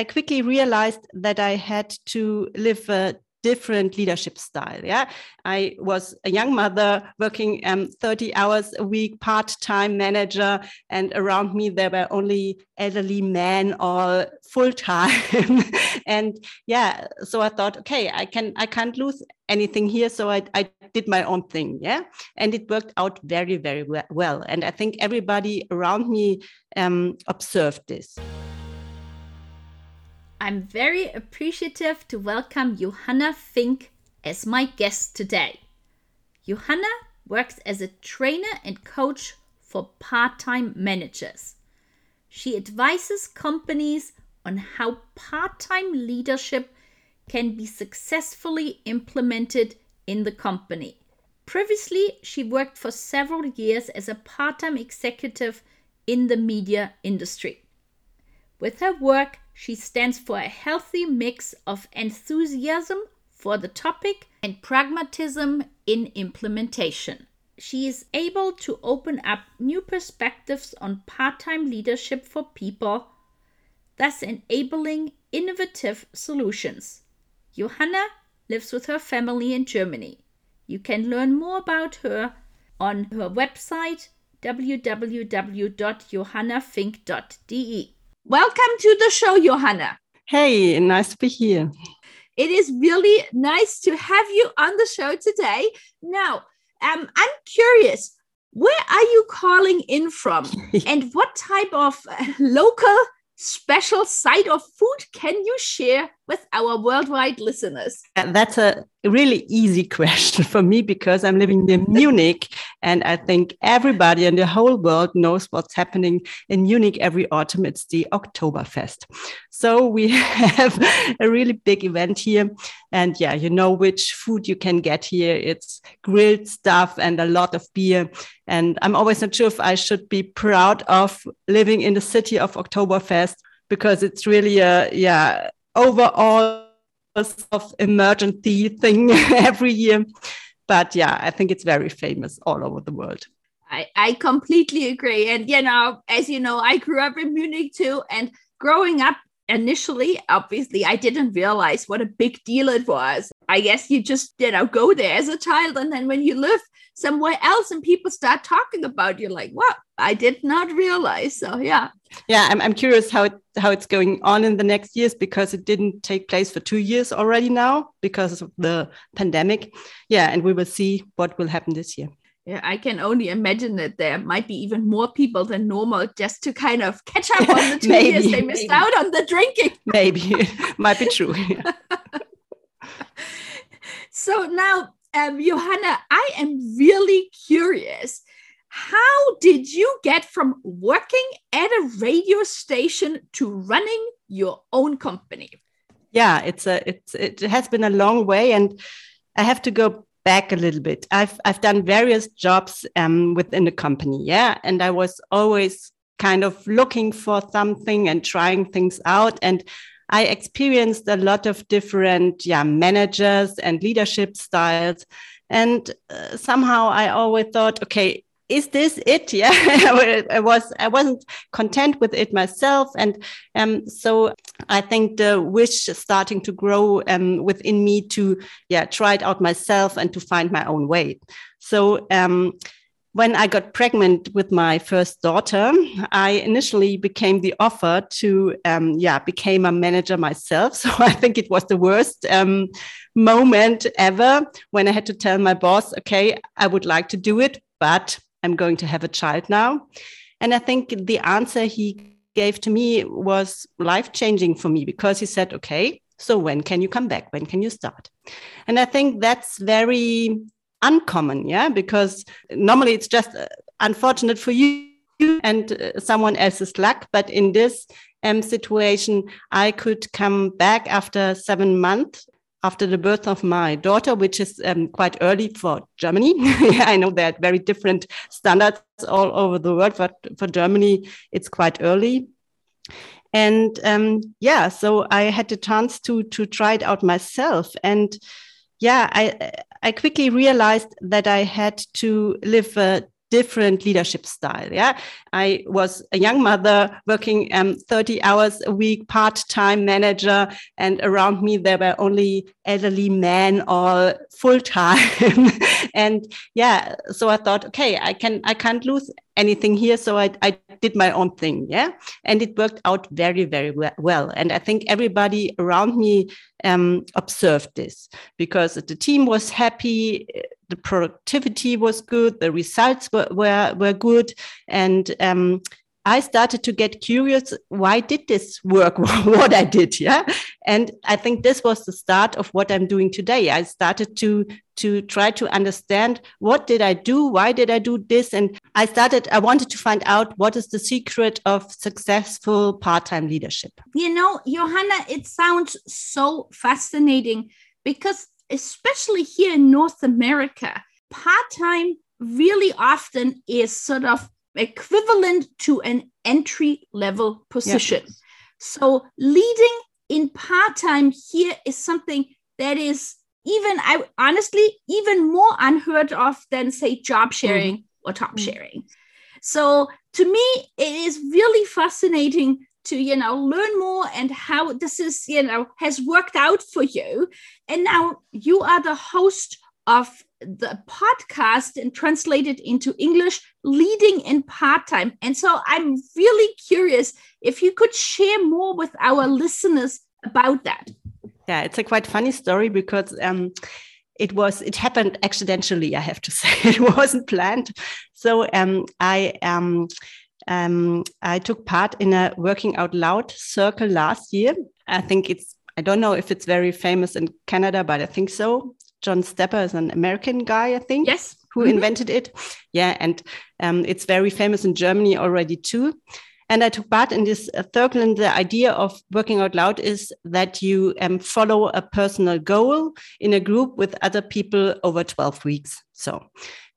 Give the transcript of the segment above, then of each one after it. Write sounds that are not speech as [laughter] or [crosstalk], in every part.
I quickly realized that I had to live a different leadership style. Yeah, I was a young mother working um, 30 hours a week, part-time manager, and around me there were only elderly men all full-time. [laughs] and yeah, so I thought, okay, I can I can't lose anything here, so I, I did my own thing. Yeah, and it worked out very very well. And I think everybody around me um, observed this. I'm very appreciative to welcome Johanna Fink as my guest today. Johanna works as a trainer and coach for part time managers. She advises companies on how part time leadership can be successfully implemented in the company. Previously, she worked for several years as a part time executive in the media industry. With her work, she stands for a healthy mix of enthusiasm for the topic and pragmatism in implementation. She is able to open up new perspectives on part time leadership for people, thus enabling innovative solutions. Johanna lives with her family in Germany. You can learn more about her on her website www.johannafink.de. Welcome to the show, Johanna. Hey, nice to be here. It is really nice to have you on the show today. Now, um, I'm curious, where are you calling in from, [laughs] and what type of local special side of food can you share with our worldwide listeners? Uh, that's a really easy [laughs] question for me because I'm living in Munich and I think everybody in the whole world knows what's happening in Munich every autumn. It's the Oktoberfest. So we [laughs] have a really big event here. And yeah, you know which food you can get here. It's grilled stuff and a lot of beer. And I'm always not sure if I should be proud of living in the city of Oktoberfest because it's really a, yeah, overall of emergency thing [laughs] every year. But yeah, I think it's very famous all over the world. I, I completely agree. And, you know, as you know, I grew up in Munich too. And growing up initially, obviously, I didn't realize what a big deal it was. I guess you just, you know, go there as a child. And then when you live somewhere else and people start talking about you, like, what? I did not realize. So, yeah. Yeah, I'm, I'm curious how it how it's going on in the next years because it didn't take place for two years already now because of the pandemic. Yeah, and we will see what will happen this year. Yeah, I can only imagine that there might be even more people than normal just to kind of catch up on the [laughs] two maybe, years they missed maybe. out on the drinking. maybe, [laughs] might be true. [laughs] so now, um, Johanna, I am really curious how did you get from working at a radio station to running your own company? Yeah, it's a it's it has been a long way, and I have to go back a little bit. I've I've done various jobs um, within the company, yeah, and I was always kind of looking for something and trying things out, and I experienced a lot of different yeah managers and leadership styles, and uh, somehow I always thought, okay, is this it? [laughs] Yeah i was i wasn't content with it myself. And um, so i think the wish starting to grow um, within me to yeah try it out myself and to find my own way. So um, when I got pregnant with my first daughter, I initially became the offer to, um, yeah, became a manager myself. [laughs] So I think it was the worst um, moment ever when I had to tell my boss, okay, I would like to do it, but I'm going to have a child now. And I think the answer he gave to me was life changing for me because he said, okay, so when can you come back? When can you start? And I think that's very uncommon, yeah, because normally it's just uh, unfortunate for you and uh, someone else's luck. But in this um, situation, I could come back after seven months after the birth of my daughter, which is um, quite early for Germany. [laughs] I know there are very different standards all over the world, but for Germany, it's quite early. And um, yeah, so I had the chance to to try it out myself, and yeah, I I quickly realized that I had to live a different leadership style. Yeah, I was a young mother working um, 30 hours a week, part-time manager, and around me there were only elderly men all full time. [laughs] and yeah, so I thought, okay, I can I can't lose anything here, so I I did my own thing. Yeah, and it worked out very very well. And I think everybody around me um, observed this because the team was happy the productivity was good, the results were, were, were good. And um, I started to get curious why did this work [laughs] what I did yeah? And I think this was the start of what I'm doing today. I started to to try to understand what did I do why did I do this? And I started I wanted to find out what is the secret of successful part-time leadership. You know Johanna it sounds so fascinating because especially here in North America, part time really often is sort of equivalent to an entry level position. Yes. So leading in part time here is something that is even I honestly even more unheard of than say job sharing mm-hmm. or top mm-hmm. sharing. So to me, it is really fascinating to you know learn more and how this is you know has worked out for you and now you are the host of the podcast and translated into english leading in part-time and so i'm really curious if you could share more with our listeners about that yeah it's a quite funny story because um it was it happened accidentally i have to [laughs] say it wasn't planned so um i um um, I took part in a Working Out Loud circle last year. I think it's, I don't know if it's very famous in Canada, but I think so. John Stepper is an American guy, I think. Yes. Who mm-hmm. invented it. Yeah. And um, it's very famous in Germany already too. And I took part in this uh, circle. And the idea of working out loud is that you um, follow a personal goal in a group with other people over 12 weeks. So,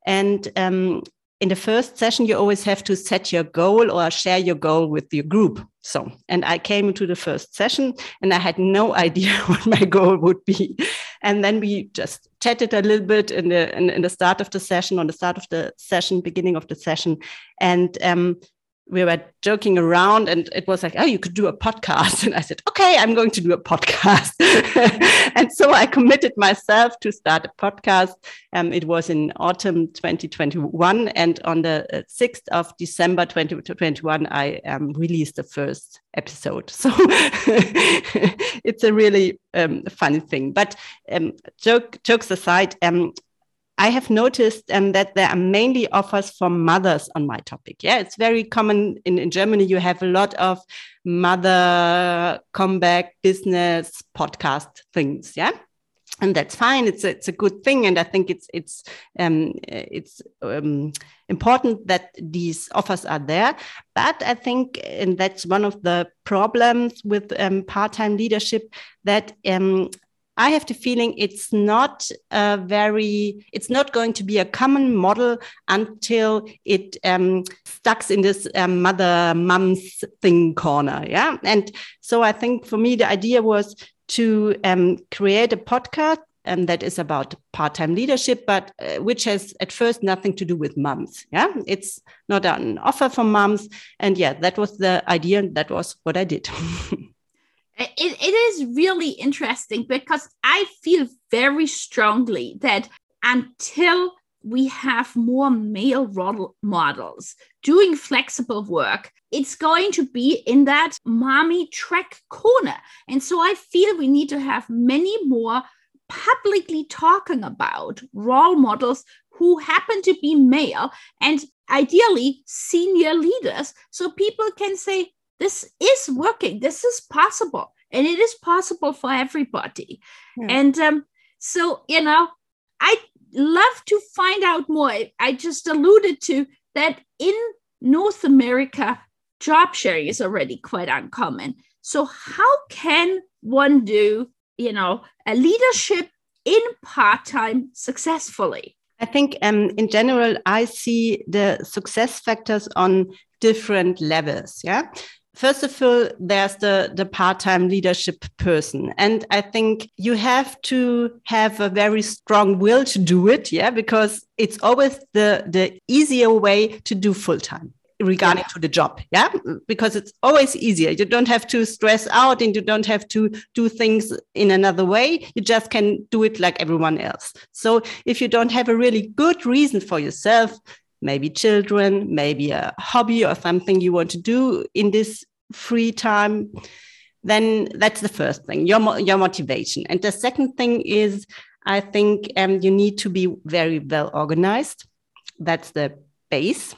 and um, in the first session, you always have to set your goal or share your goal with your group. So, and I came to the first session and I had no [laughs] idea what my goal would be. And then we just chatted a little bit in the in, in the start of the session, on the start of the session, beginning of the session, and um, we were joking around and it was like, oh, you could do a podcast. [laughs] And I said, okay, I'm going to do a podcast. [laughs] and so I committed myself to start a podcast. Um, it was in autumn 2021. And on the 6th uh, of December 2021, I um, released the first episode. So [laughs] it's a really um, funny thing. But um, joke, jokes aside, um, I have noticed um, that there are mainly offers for mothers on my topic. Yeah, it's very common in, in Germany. You have a lot of mother comeback business podcast things. Yeah. And that's fine. It's a, it's a good thing, and I think it's it's um, it's um, important that these offers are there. But I think, and that's one of the problems with um, part-time leadership, that um, I have the feeling it's not a very, it's not going to be a common model until it um, stucks in this um, mother mom's thing corner. Yeah. And so I think for me, the idea was to um, create a podcast um, that is about part-time leadership, but uh, which has at first nothing to do with moms. Yeah, it's not an offer for moms, and yeah, that was the idea. And that was what I did. [laughs] Uh, it, it is really interesting because I feel very strongly that until we have more male models doing flexible work, it's going to be in that mommy track corner. And so I feel we need to have many more publicly talking about role models who happen to be male and ideally senior leaders so people can say this is working this is possible and it is possible for everybody yeah. and um, so you know i love to find out more i just alluded to that in north america job sharing is already quite uncommon so how can one do you know a leadership in part-time successfully I think um, in general, I see the success factors on different levels. Yeah. First of all there's the the part-time leadership person. And i think you have to have a very strong will to do it yeah because it's always the the easier way to do full-time regarding yeah. to the job yeah? Because it's always easier. You don't have to stress out and you don't have to do things in another way. You just can do it like everyone else. So if you don't have a really good reason for yourself maybe children, maybe a hobby or something you want to do in this free time, then that's the first thing, your, your motivation. And the second thing is, I think um, you need to be very well organized. That's the base.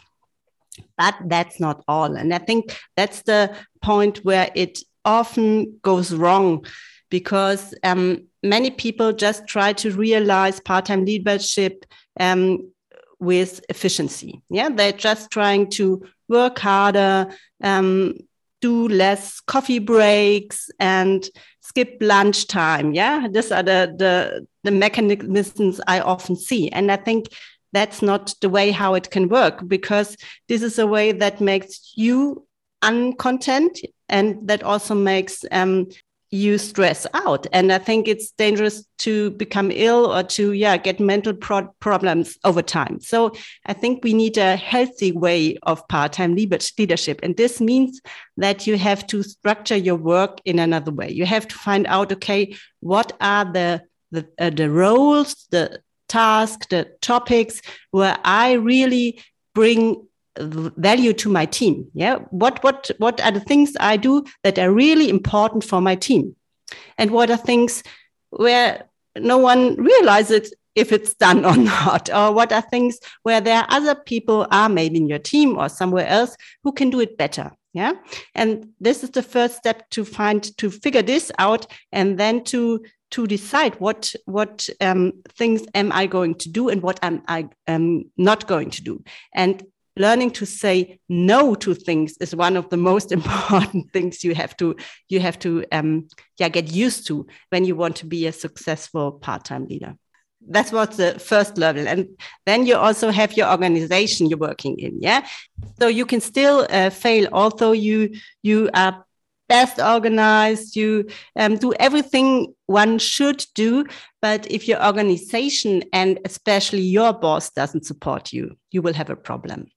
But that's not all. And I think that's the point where it often goes wrong because um, many people just try to realize part time leadership um, with efficiency. Yeah, they're just trying to work harder, um, do less coffee breaks, and skip lunchtime. Yeah, these are the, the the mechanisms I often see, and I think that's not the way how it can work because this is a way that makes you uncontent and that also makes um, you stress out. And i think it's dangerous to become ill or to yeah get mental pro- problems over time. So i think we need a healthy way of part-time leadership. And this means that you have to structure your work in another way. You have to find out okay what are the the, uh, the roles the tasks the topics where i really bring value to my team. Yeah? What what what are the things i do that are really important for my team? And what are things where no one realizes if it's done or [laughs] not? Or what are things where there are other people are maybe in your team or somewhere else who can do it better? Yeah? And this is the first step to find to figure this out and then to to decide what what um, things am I going to do and what am I um, not going to do. And learning to say no to things is one of the most [laughs] important things you have to you have to um, yeah get used to when you want to be a successful part-time leader. That's what's the first level. And then you also have your organization you're working in yeah? So you can still uh, fail although you you are best organized you um, do everything one should do. But if your organization and especially your boss doesn't support you you will have a problem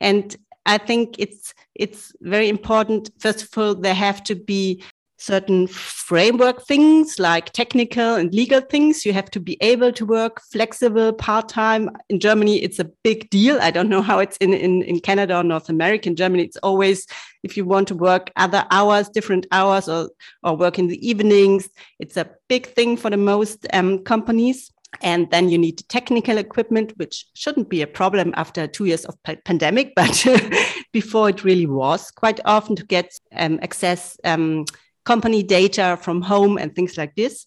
and I think it's it's very important. First of all, there have to be certain framework things like technical and legal things. You have to be able to work flexible part time. In Germany, it's a big deal. I don't know how it's in, in, in Canada or North America. In Germany, it's always if you want to work other hours, different hours, or, or work in the evenings, it's a big thing for the most um, companies. And then you need technical equipment, which shouldn't be a problem after two years of pandemic, [laughs] but before it really was quite often to get um, access um, company data from home and things like this.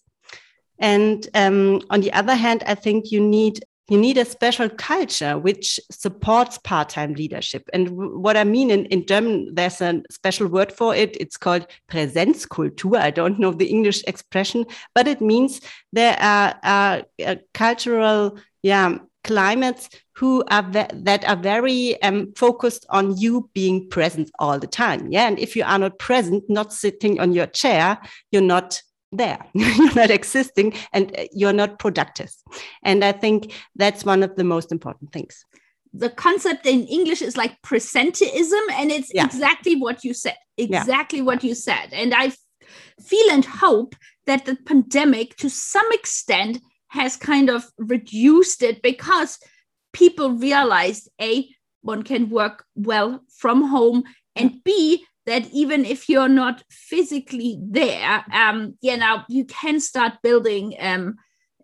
And um, on the other hand, I think you need you need a special culture which supports part-time leadership. And what I mean in, in German, there's a special word for it. It's called Präsenzkultur. I don't know the English expression, but it means there are, are uh, cultural, yeah, climates who are that are very um, focused on you being present all the time. Yeah, and if you are not present, not sitting on your chair, you're not there [laughs] you're not existing and uh, you're not productive and i think that's one of the most important things the concept in english is like presenteeism and it's yeah. exactly what you said exactly yeah. what you said and i feel and hope that the pandemic to some extent has kind of reduced it because people realized a one can work well from home and b that even if you're not physically there, um, you know, you can start building, um,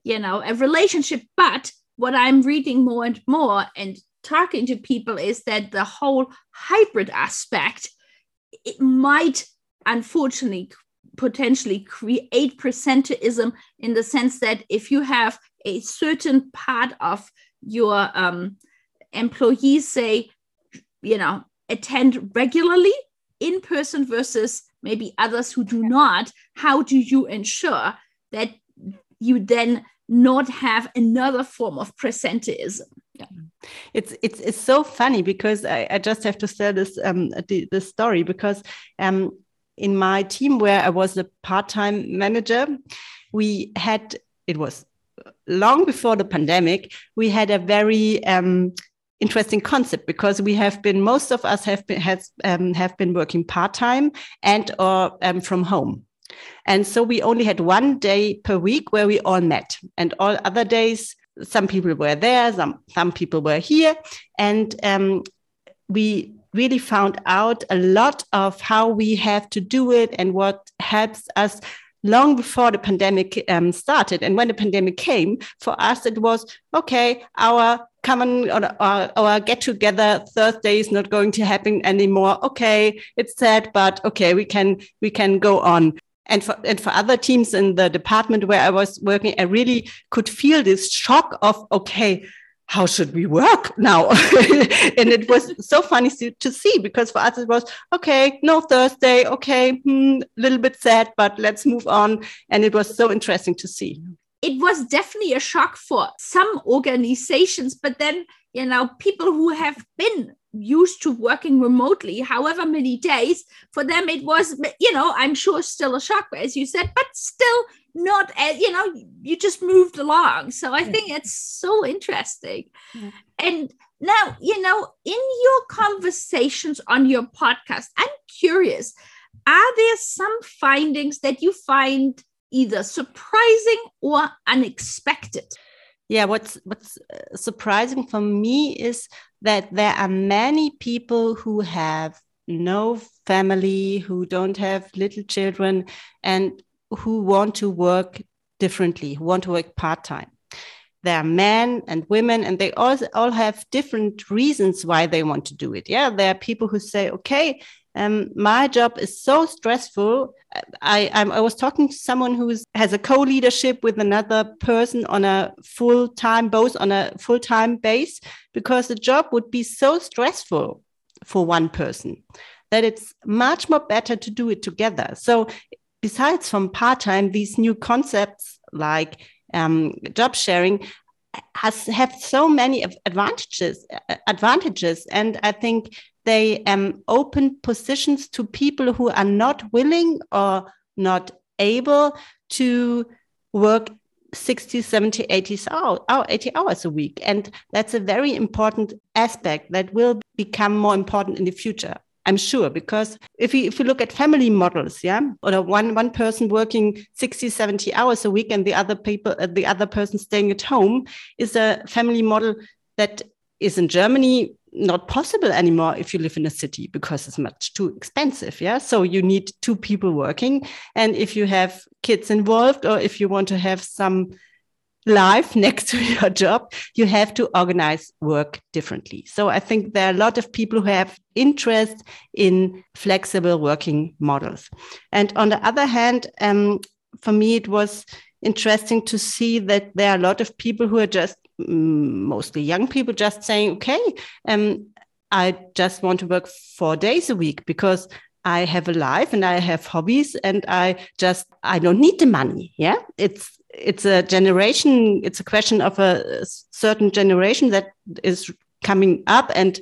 you know, a relationship. But what I'm reading more and more and talking to people is that the whole hybrid aspect, it might unfortunately potentially create presenteeism in the sense that if you have a certain part of your um, employees say, you know, attend regularly in person versus maybe others who do not, how do you ensure that you then not have another form of presenteeism? Yeah. It's it's it's so funny because I, I just have to tell this um the story because um in my team where I was a part-time manager, we had it was long before the pandemic, we had a very um, interesting concept because we have been most of us have been has um, have been working part-time and or um, from home. And so we only had one day per week where we all met. And all other days some people were there some some people were here. And um, we really found out a lot of how we have to do it and what helps us long before the pandemic um, started. And when the pandemic came, for us, it was okay, our common or our, our get together Thursday is not going to happen anymore. Okay, it's sad, but okay, we can we can go on. And for, and for other teams in the department where I was working, I really could feel this shock of, okay, how should we work now? [laughs] and it was so funny to, to, see because for us it was okay, no Thursday, okay, a hmm, little bit sad, but let's move on. And it was so interesting to see. It was definitely a shock for some organizations, but then, you know, people who have been used to working remotely, however many days, for them it was, you know, I'm sure still a shock, as you said, but still not as you know you just moved along. So i think it's so interesting. Yeah. and now you know in your conversations on your podcast i'm curious are there some findings that you find either surprising or unexpected yeah what's what's uh, surprising for me is that there are many people who have no family who don't have little children and who want to work differently, who want to work part time. There are men and women, and they all, all have different reasons why they want to do it. Yeah, there are people who say, okay, um, my job is so stressful. I, I, I was talking to someone who has a co-leadership with another person on a full time, both on a full time base, because the job would be so stressful for one person that it's much more better to do it together. So besides from part-time, these new concepts like um, job sharing has have so many advantages advantages and i think they um, open positions to people who are not willing or not able to work 60 70 80 hours, 80 hours a week. And that's a very important aspect that will become more important in the future I'm sure, because if you if look at family models, yeah, or one one person working 60, 70 hours a week and the other people uh, the other person staying at home is a family model that is in Germany not possible anymore if you live in a city because it's much too expensive. Yeah. So you need two people working. And if you have kids involved or if you want to have some life [laughs] next to your job, you have to organize work differently. So I think there are a lot of people who have interest in flexible working models. And on the other hand, um, for me, it was interesting to see that there are a lot of people who are just mostly young people just saying, okay, um, I just want to work four days a week because I have a life and I have hobbies and I just I don't need the money. Yeah. It's it's a generation, it's a question of a certain generation that is coming up. And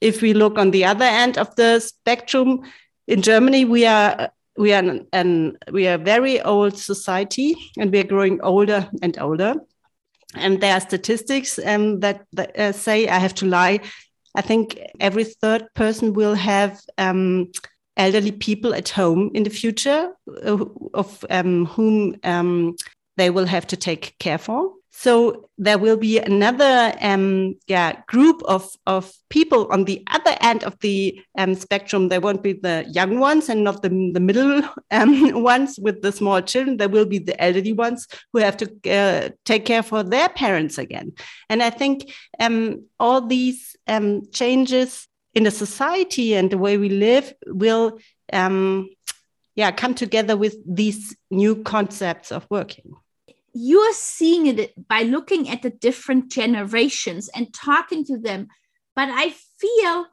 if we look on the other end of the spectrum, in Germany, we are we are an, an we are a very old society, and we are growing older and older. And there are statistics um, that, that uh, say I have to lie. I think every third person will have um, elderly people at home in the future, uh, of um, whom um, they will have to take care for. So there will be another um, yeah, group of, of people on the other end of the um, spectrum. There won't be the young ones and not the, the middle [laughs] um, ones with the small children. There will be the elderly ones who have to uh, take care for their parents again. And I think um, all these um, changes in the society and the way we live will um, yeah, come together with these new concepts of working you're seeing it by looking at the different generations and talking to them. But I feel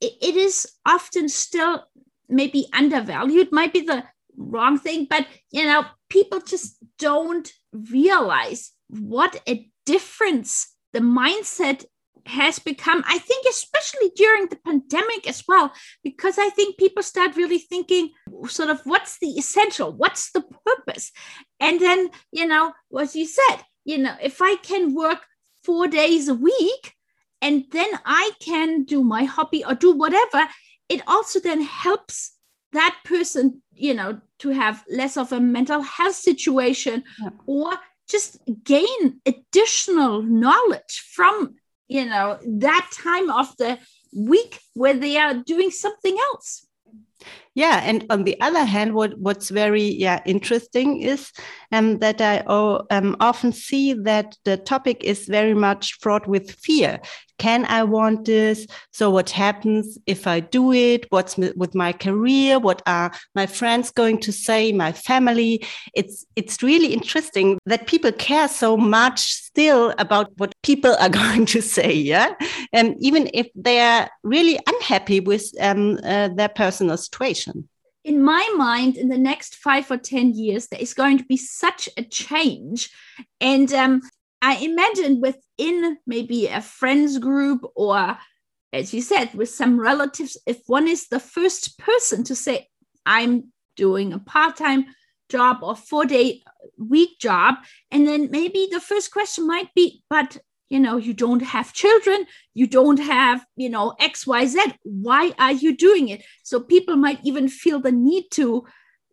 it is often still maybe undervalued, might be the wrong thing, but you know, people just don't realize what a difference the mindset has become, I think, especially during the pandemic as well, because I think people start really thinking, sort of, what's the essential? What's the purpose? And then, you know, as you said, you know, if I can work four days a week and then I can do my hobby or do whatever, it also then helps that person, you know, to have less of a mental health situation yeah. or just gain additional knowledge from you know that time of the week where they are doing something else yeah and on the other hand what what's very yeah interesting is um, that i oh, um, often see that the topic is very much fraught with fear can I want this? So what happens if I do it? What's with my career? What are my friends going to say? My family? It's it's really interesting that people care so much still about what people are [laughs] going to say. Yeah, and even if they are really unhappy with um, uh, their personal situation in my mind, in the next five or 10 years, there is going to be such a change. And um, I imagine within maybe a friends group or, as you said, with some relatives, if one is the first person to say, I'm doing a part time job or four day week job, and then maybe the first question might be, but you know, you don't have children, you don't have, you know, XYZ. Why are you doing it? So people might even feel the need to,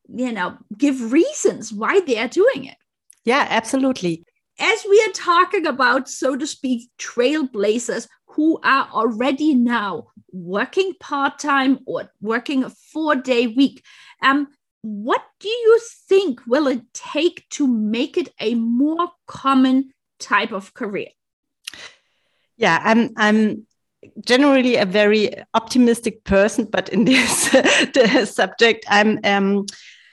you know, give reasons why they are doing it. Yeah, absolutely as we are talking about, so to speak, trailblazers who are already now working part time or working a four day week, um, what do you think will it take to make it a more common type of career? Yeah, I'm I'm generally a very optimistic person, but in [laughs] this subject, I'm um,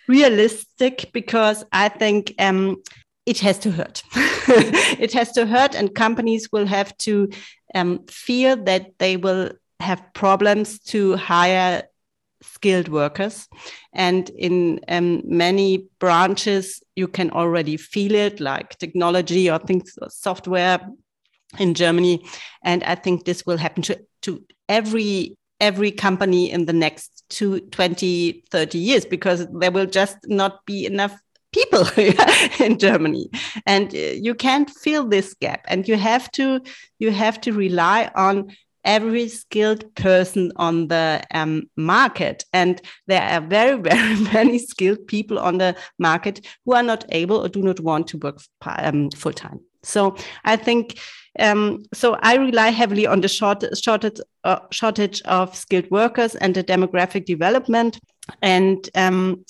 realistic because I think um, it has to hurt. [laughs] it has to hurt, and companies will have to um, fear that they will have problems to hire skilled workers. And in um, many branches, you can already feel it, like technology or things, software in Germany. And I think this will happen to, to every every company in the next two, 20, 30 years because there will just not be enough people [laughs] in Germany, and uh, you can't fill this gap. And you have to you have to rely on every skilled person on the um, market. And there are very, [laughs] very many skilled people on the market who are not able or do not want to work um, full time. So I think um, so. I rely heavily on the short, shortage, uh, shortage of skilled workers and the demographic development. And um,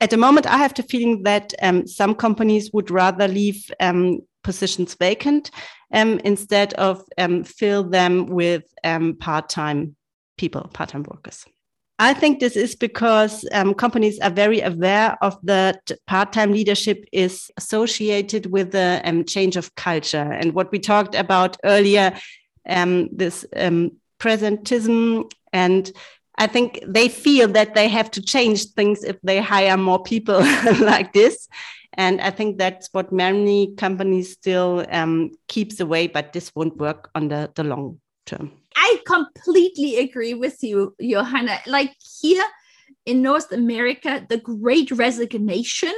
at the moment, I have the feeling that um, some companies would rather leave um, positions vacant um, instead of um, fill them with um, part-time people, part-time workers. I think this is because um, companies are very aware of that part-time leadership is associated with the change of culture and what we talked about earlier, this presentism and I think they feel that they have to change things if they hire more people [laughs] like this. And I think that's what many companies still um, keeps away, but this won't work on the, the long term. I completely agree with you, Johanna. Like here in North America, the great resignation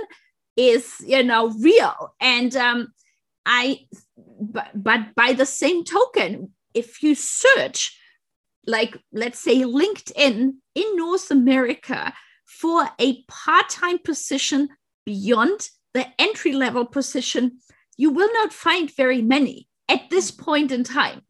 is, you know, real. And um, I, but, but by the same token, if you search like let's say LinkedIn in North America for a part-time position beyond the entry level position, you will not find very many at this point in time.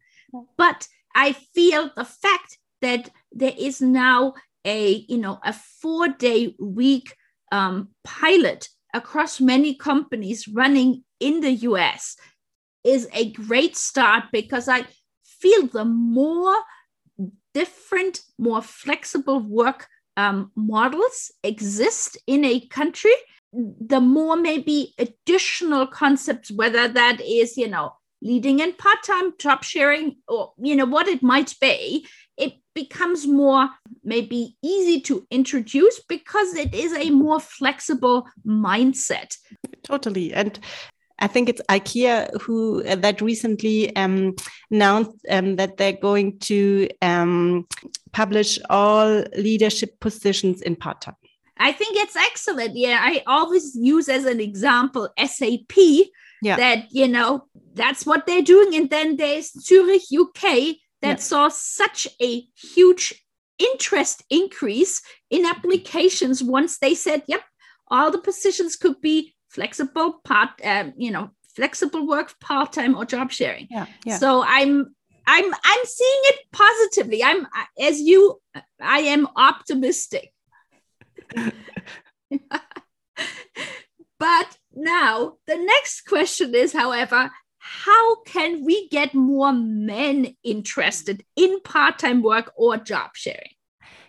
But I feel the fact that there is now a you know a four day week um, pilot across many companies running in the US is a great start because I feel the more different, more flexible work um, models exist in a country, the more maybe additional concepts, whether that is, you know, leading in part-time job sharing or you know what it might be it becomes more maybe easy to introduce because it is a more flexible mindset totally and I think it's IKEA who uh, that recently um, announced um, that they're going to um, publish all leadership positions in part time. I think it's excellent. Yeah, I always use as an example SAP. Yeah. That you know that's what they're doing, and then there's Zurich, UK, that yeah. saw such a huge interest increase in applications once they said, "Yep, all the positions could be flexible part, um, you know, flexible work, part time or job sharing." Yeah, yeah. So I'm I'm I'm seeing it positively. I'm as you, I am optimistic. [laughs] [laughs] but now the next question is, however, how can we get more men interested in part-time work or job sharing?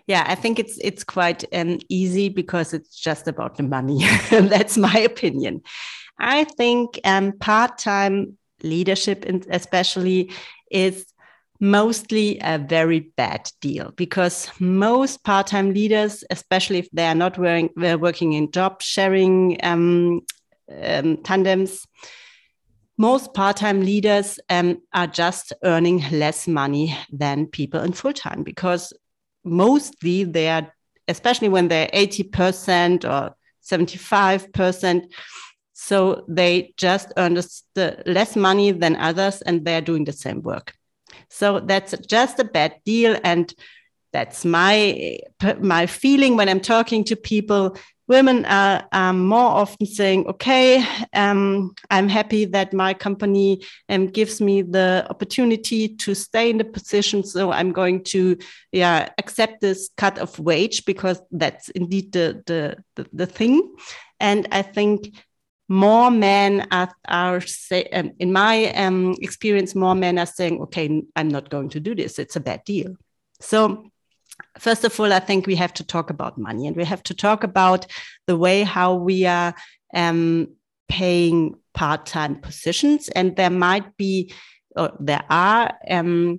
Yeah, I think it's it's quite um, easy because it's just about the money. [laughs] That's my opinion. I think um, part-time leadership, especially, is mostly a very bad deal because most part-time leaders, especially if they are not wearing, working in job sharing um, um, tandems, most part-time leaders um, are just earning less money than people in full-time because mostly they are, especially when they're 80% or 75%, so they just earn less money than others and they're doing the same work. So that's just a bad deal. And that's my, my feeling when I'm talking to people. Women are, are more often saying, okay, um, I'm happy that my company um, gives me the opportunity to stay in the position. So I'm going to yeah, accept this cut of wage because that's indeed the, the, the, the thing. And I think more men are, are say, um, in my um, experience, more men are saying, okay, I'm not going to do this. It's a bad deal. So, first of all, I think we have to talk about money and we have to talk about the way how we are um, paying part time positions. And there might be, or there are, um,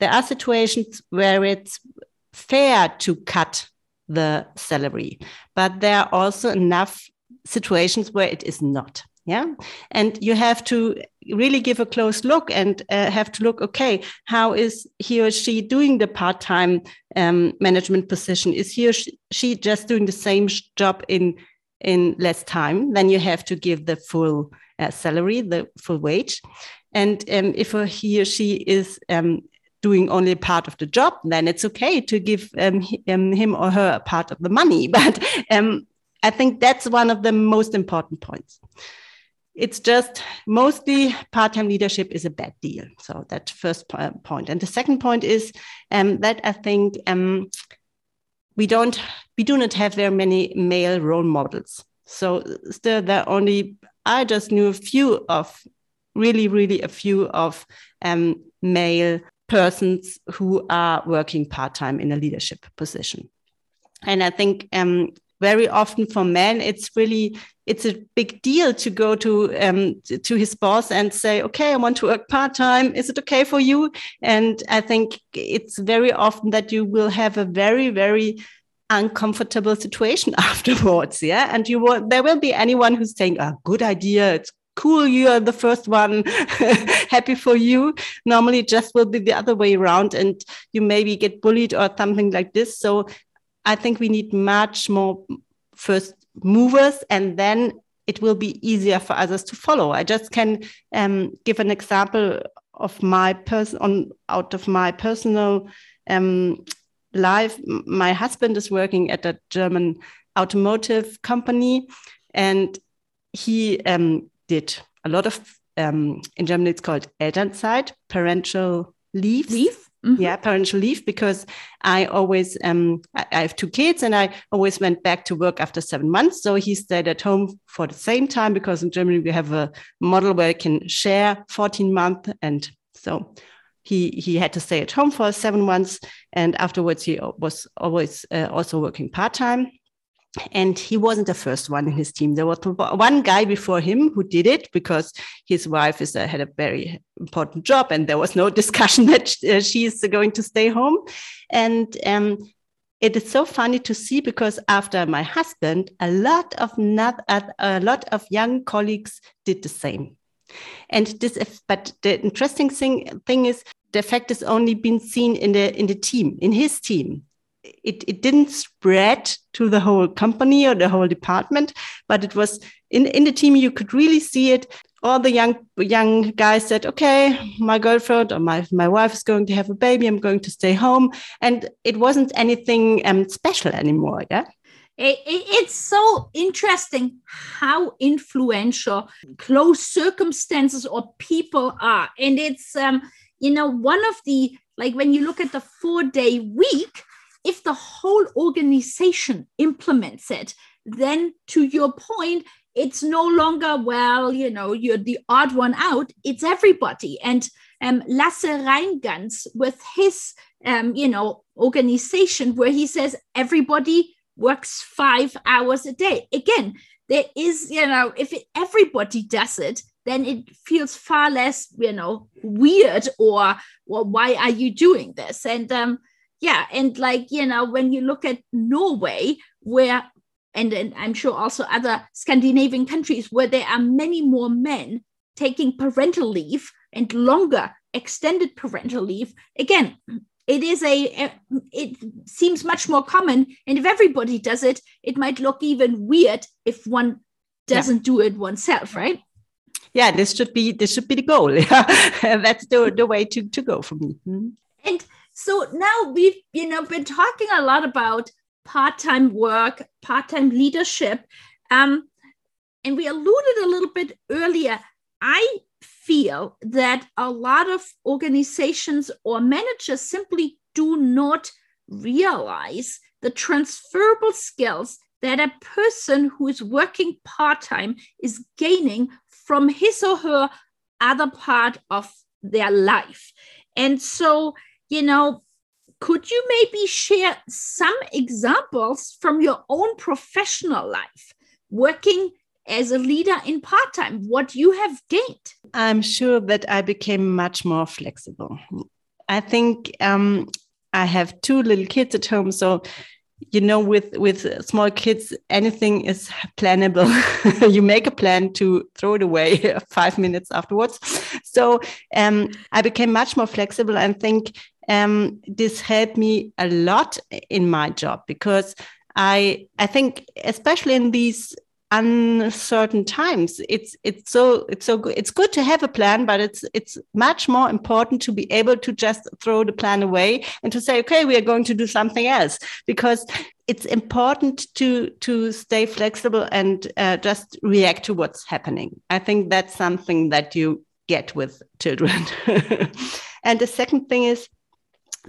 there are situations where it's fair to cut the salary, but there are also enough situations where it is not yeah? And you have to really give a close look and uh, have to look okay how is he or she doing the part-time um, management position? Is he or she just doing the same job in in less time? Then you have to give the full uh, salary the full wage. And um, if he or she is um, doing only part of the job then it's okay to give um, um him or her a part of the money. [laughs] But um, I think that's one of the most important points. It's just mostly part-time leadership is a bad deal. So that first point. And the second point is um, that I think um, we don't we do not have very many male role models. So still there only I just knew a few of really really a few of um, male persons who are working part-time in a leadership position. And I think um, very often for men it's really it's a big deal to go to um, to his boss and say okay i want to work part-time. Is it okay for you? And i think it's very often that you will have a very very uncomfortable situation [laughs] afterwards yeah? And you will there will be anyone who's saying a oh, good idea. It's cool. You are the first one. [laughs] Happy for you. Normally it just will be the other way around and you maybe get bullied or something like this. So I think we need much more first movers and then it will be easier for others to follow. I just can um, give an example of my person on out of my personal um, life. My husband is working at a German automotive company, and he um, did a lot of um, in Germany it's called Elternzeit, parental leave. Leave. Mm-hmm. Yeah, parental leave because I always um I, have two kids and I always went back to work after seven months. So he stayed at home for the same time because in Germany we have a model where you can share 14 months and so he he had to stay at home for seven months and afterwards he was always uh, also working part-time and he wasn't the first one in his team. There was one guy before him who did it because his wife is a, had a very important job, and there was no [laughs] discussion that uh, she is going to stay home. And um, it is so funny to see because after my husband, a lot of not, a lot of young colleagues did the same. And this, but the interesting thing thing is the effect has only been seen in the in the team, in his team. It, it didn't spread to the whole company or the whole department, but it was in, in the team you could really see it all the young young guys said, "Okay, my girlfriend or my my wife is going to have a baby. I'm going to stay home," and it wasn't anything um, special anymore. Yeah. It, it, it's so interesting how influential close circumstances or people are, and it's um, you know one of the like when you look at the four day week, if the whole organization implements it, then to your point, it's no longer well you know you're the odd one out it's everybody. And um, Lasse Rheingans with his um, you know organization where he says everybody works five hours a day. Again there is you know if it, everybody does it then it feels far less you know weird or well why are you doing this? And um yeah and like you know when you look at norway where and, and I'm sure also other Scandinavian countries where there are many more men taking parental leave and longer extended parental leave. Again, it is a it seems much more common and if everybody does it it might look even weird if one doesn't yeah. do it oneself right yeah this should be this should be the goal [laughs] that's the, the way to, to go for me mm-hmm. and so now we've you know been talking a lot about part-time work, part-time leadership. Um, and we alluded a little bit earlier. I feel that a lot of organizations or managers simply do not realize the transferable skills that a person who is working part time is gaining from his or her other part of their life. And so, you know, could you maybe share some examples from your own professional life working as a leader in part time, what you have gained? I'm sure that I became much more flexible. I think um, I have two little kids at home, so you know with with small kids anything is plannable [laughs] you make a plan to throw it away [laughs] five minutes afterwards so um, i became much more flexible and think um, this helped me a lot in my job because I I think especially in these uncertain times it's it's so it's so good it's good to have a plan but it's it's much more important to be able to just throw the plan away and to say okay we are going to do something else because it's important to to stay flexible and uh, just react to what's happening. I think that's something that you get with children. [laughs] And the second thing is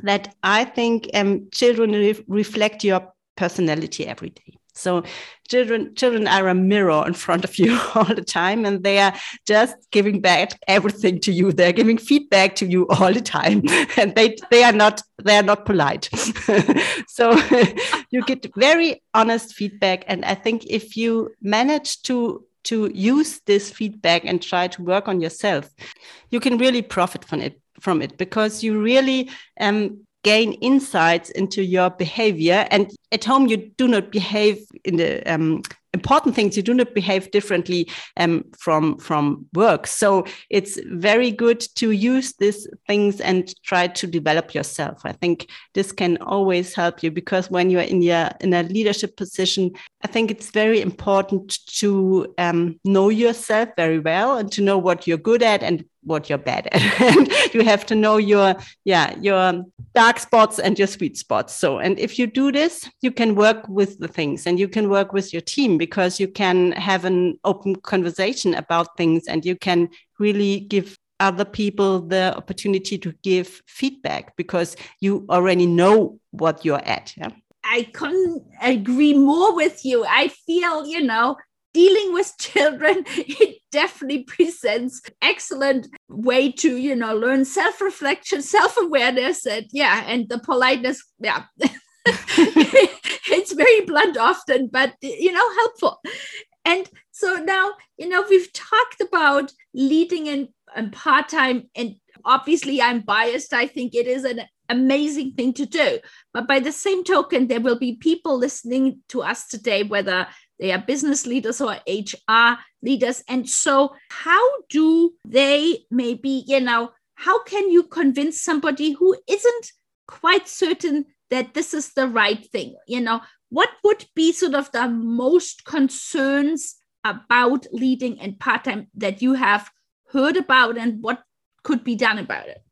that I think um, children re- reflect your personality every day. So children children are a mirror in front of you [laughs] all the time and they are just giving back everything to you. They're giving feedback to you all the time. [laughs] And they they are not they are not polite. [laughs] so you get very honest feedback. And I think if you manage to to use this feedback and try to work on yourself, you can really profit from it from it because you really um, gain insights into your behavior. And at home you do not behave in the um, important things you do not behave differently um, from from work. So it's very good to use these things and try to develop yourself. I think this can always help you because when you're in your in a leadership position i think it's very important to um, know yourself very well and to know what you're good at and what you're bad at. [laughs] And you have to know your yeah your dark spots and your sweet spots. So and if you do this you can work with the things and you can work with your team because you can have an open conversation about things and you can really give other people the opportunity to give feedback because you already know what you're at yeah? I couldn't agree more with you. I feel, you know, dealing with [laughs] children it definitely presents excellent way to you know learn self-reflection self-awareness and yeah and the politeness yeah [laughs] [laughs] it's very blunt often but you know helpful and so now you know we've talked about leading in, in part-time and obviously i'm biased i think it is an amazing thing to do. But by the same token, there will be people listening to us today, whether they are business leaders or HR leaders. And so, how do they maybe, you know, how can you convince somebody who isn't quite certain that this is the right thing? You know, what would be sort of the most concerns about leading and part time that you have heard about, and what could be done about it?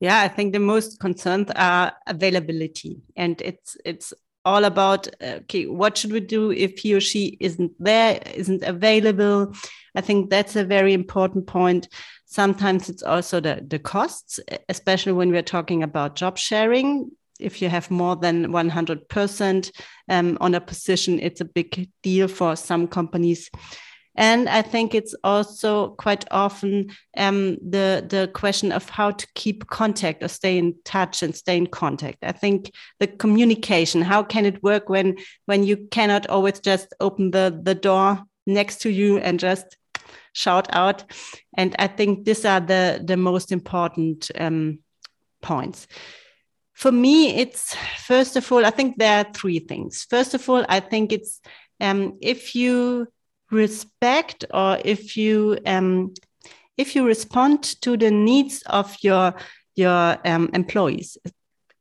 Yeah, I think the most concerns are availability, and it's it's all about okay, what should we do if he or she isn't there, isn't available? I think that's a very important point. Sometimes it's also the the costs, especially when we're talking about job sharing. If you have more than 100% um, on a position, it's a big deal for some companies. And I think it's also quite often um, the the question of how to keep contact or stay in touch and stay in contact. I think the communication, how can it work when when you cannot always just open the the door next to you and just shout out? And I think these are the the most important um, points for me it's first of all i think there are three things. First of all i think it's um, if you respect or if you um, if you respond to the needs of your your um, employees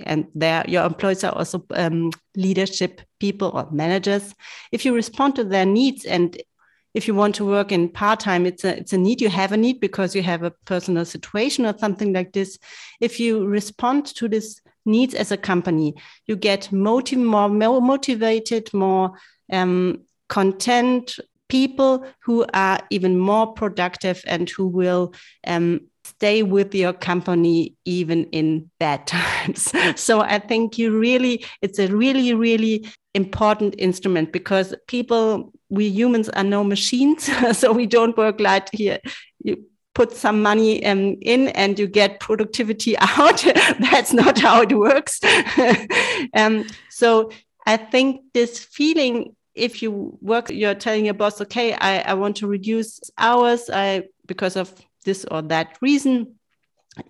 and their your employees are also um, leadership people or managers. If you respond to their needs and if you want to work in part-time it's a it's a need you have a need because you have a personal situation or something like this. If you respond to this needs as a company you get motiv- more, more motivated more um, content people who are even more productive and who will um, stay with your company even in bad [laughs] times. so I think you really, it's a really, really important instrument because people, we humans are no machines. [laughs] so we don't work like here. Put some money um, in and you get productivity [laughs] out. That's not how it works. [laughs] um, so I think this feeling if you work, you're telling your boss, okay, I, I want to reduce hours I because of this or that reason.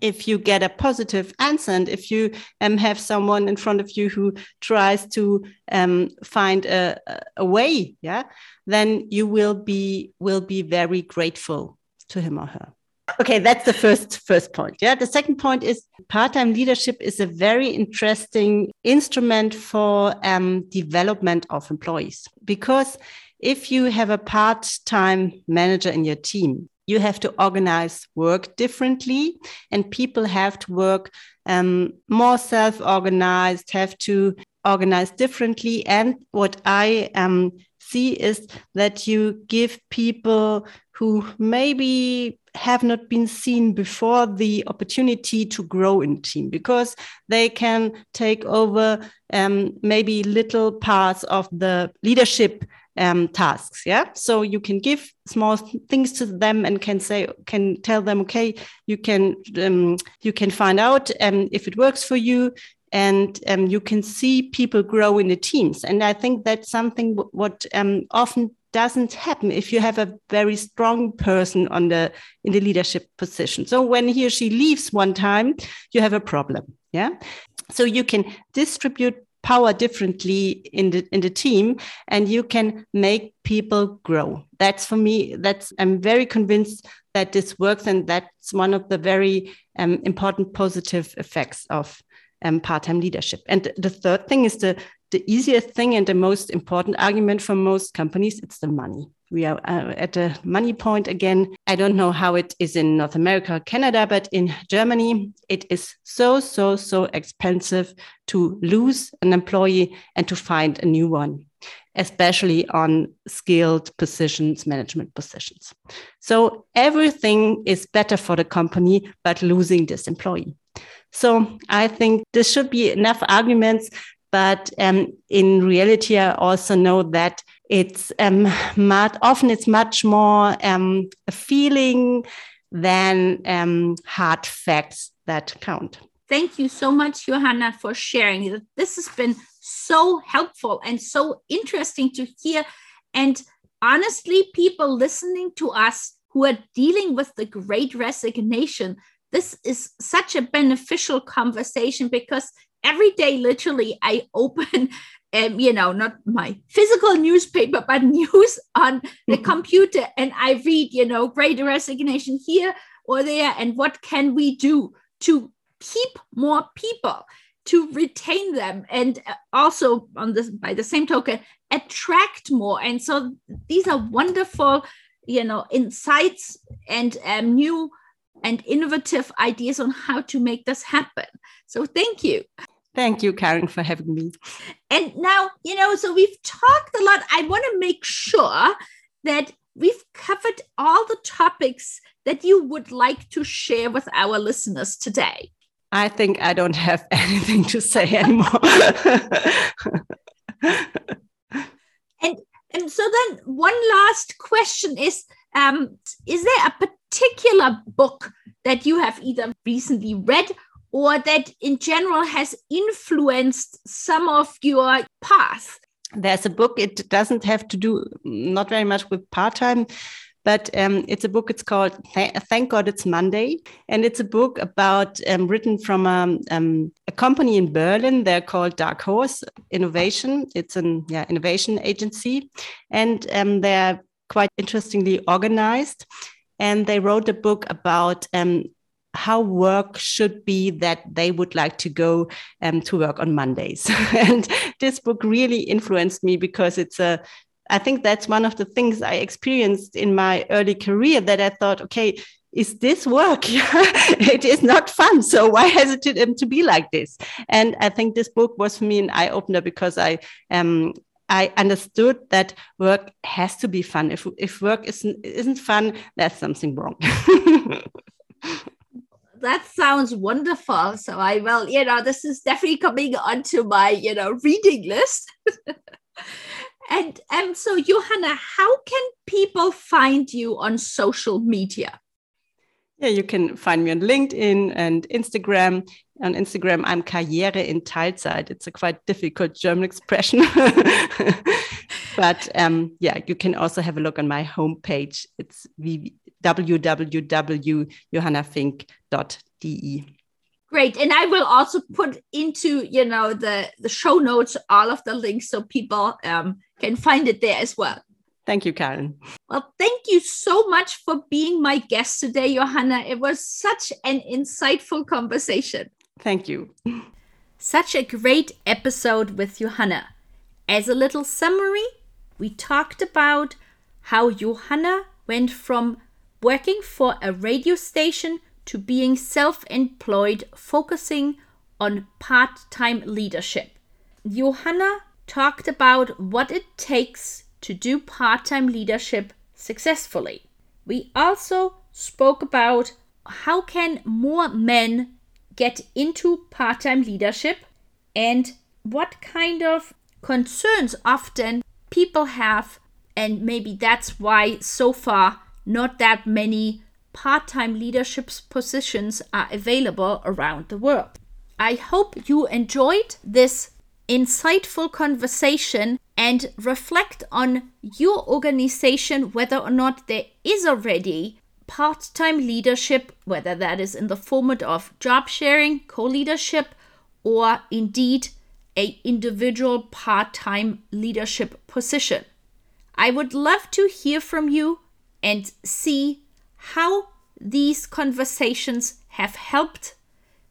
If you get a positive answer, and if you um, have someone in front of you who tries to um, find a, a way, yeah, then you will be will be very grateful to him or her okay that's the first first point. Yeah the second point is part-time leadership is a very interesting instrument for um, development of employees. Because if you have a part-time manager in your team you have to organize work differently and people have to work um, more self-organized have to organize differently. And what i um, see is that you give people who maybe have not been seen before the opportunity to grow in team because they can take over um, maybe little parts of the leadership um, tasks yeah? So you can give small things to them and can say can tell them okay you can um, you can find out um, if it works for you and um, you can see people grow in the teams. And i think that's something what um, often doesn't happen if you have a very strong person on the in the leadership position. So when he or she leaves one time you have a problem yeah? So you can distribute power differently in the in the team and you can make people grow. That's for me that's i'm very convinced that this works and that's one of the very um, important positive effects of um, part-time leadership. And the third thing is the the easiest thing and the most important argument for most companies it's the money. We are uh, at the money point again. I don't know how it is in north america canada but in germany it is so so so expensive to lose an employee and to find a new one especially on skilled positions management positions so everything is better for the company but losing this employee so I think this should be enough arguments but um, in reality, I also know that it's um, much, often it's much more um, a feeling than um, hard facts that count. Thank you so much, Johanna, for sharing. This has been so helpful and so interesting to hear. And honestly, people listening to us who are dealing with the great resignation, this is such a beneficial conversation because every day, literally, I open [laughs] um, you know, not my physical newspaper, but [laughs] news on the mm-hmm. computer. And I read, you know, great resignation here or there. And what can we do to keep more people, to retain them? And uh, also on this, by the same token, attract more. And so these are wonderful, you know, insights and um, new and innovative ideas on how to make this happen. So thank you. Thank you, Karen, for having me. And now, you know, so we've talked a lot. I want to make sure that we've covered all the topics that you would like to share with our listeners today. I think I don't have [laughs] anything to say anymore. [laughs] and and so then one last question is um, is there a particular book that you have either recently read or that in general has influenced some of your path? There's a book, it doesn't have to do not very much with part time, but um, it's a book. It's called Th Thank God It's Monday. And it's a book about um, written from a, um, um, a, company in Berlin. They're called Dark Horse Innovation. It's an yeah, innovation agency. And um, they're quite interestingly organized. And they wrote a book about um, how work should be that they would like to go um, to work on Mondays. [laughs] and this book really influenced me because it's a I think that's one of the things I experienced in my early career that I thought, okay, is this work? [laughs] it is not fun. So why has it to, to, be like this? And I think this book was for me an eye opener because I um, I understood that work has to be fun. If if work isn't isn't fun, there's something wrong. [laughs] that sounds wonderful. So I will, you know, this is definitely coming onto my, you know, reading list. [laughs] and so Johanna, how can people find you on social media? Yeah, you can find me on LinkedIn and Instagram. On Instagram, I'm Karriere in Teilzeit. It's a quite difficult German expression. [laughs] but um, yeah, you can also have a look on my homepage. It's www.johannafink.de. Great, and I will also put into you know the the show notes all of the links so people um, can find it there as well. Thank you, Karen. Well, thank you so much for being my guest today, Johanna. It was such an insightful conversation. Thank you. Such a great episode with Johanna. As a little summary, we talked about how Johanna went from working for a radio station to being self employed, focusing on part time leadership. Johanna talked about what it takes to do part time leadership successfully. We also spoke about how can more men get into part time leadership and what kind of concerns often people have, and maybe that's why so far not that many part time leadership positions are available around the world. I hope you enjoyed this insightful conversation and reflect on your organization whether or not there is already part time leadership, whether that is in the format of job sharing, co leadership, or indeed a individual part-time leadership position. I would love to hear from you and see how these conversations have helped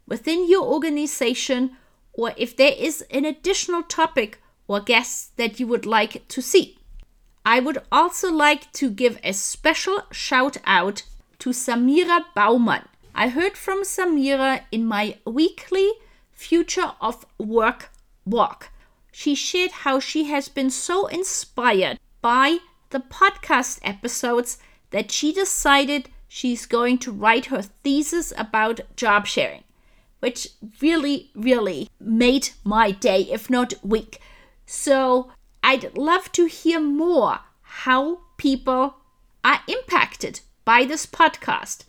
within your organization or if there is an additional topic or guest that you would like to see. I would also like to give a special shout out to Samira Baumann. I heard from Samira in my weekly Future of Work walk. She shared how she has been so inspired by the podcast episodes that she decided she's going to write her thesis about job sharing, which really, really made my day, if not week. So I'd love to hear more how people are impacted by this podcast.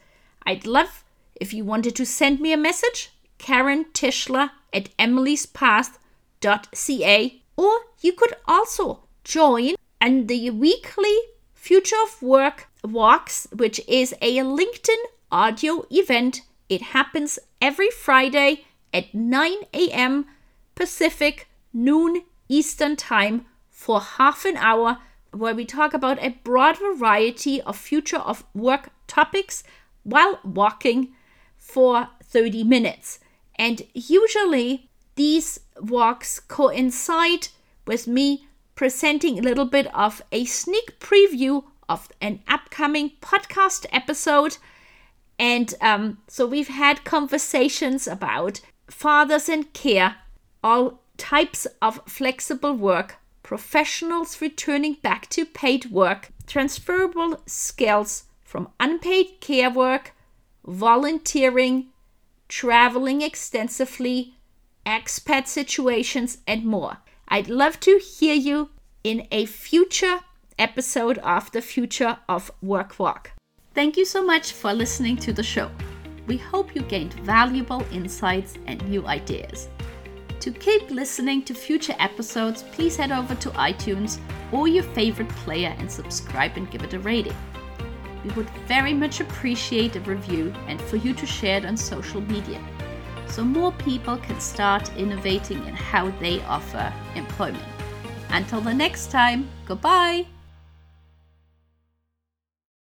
I'd love if you wanted to send me a message, Karen Tischler at Emily's Path ca, or you could also join in the weekly Future of Work Walks, which is a LinkedIn audio event It happens every Friday at 9 a.m. Pacific, noon Eastern Time for half an hour, where we talk about a broad variety of future of work topics while walking for 30 minutes. And usually these walks coincide with me presenting a little bit of a sneak preview of an upcoming podcast episode. And um, so we've had conversations about fathers and care, all types of flexible work, professionals returning back to paid work, transferable skills from unpaid care work, volunteering, traveling extensively, expat situations, and more. I'd love to hear you in a future episode of the Future of Work Walk. Thank you so much for listening to the show. We hope you gained valuable insights and new ideas. To keep listening to future episodes, please head over to iTunes or your favorite player and subscribe and give it a rating. We would very much appreciate a review and for you to share it on social media so more people can start innovating in how they offer employment. Until the next time, goodbye.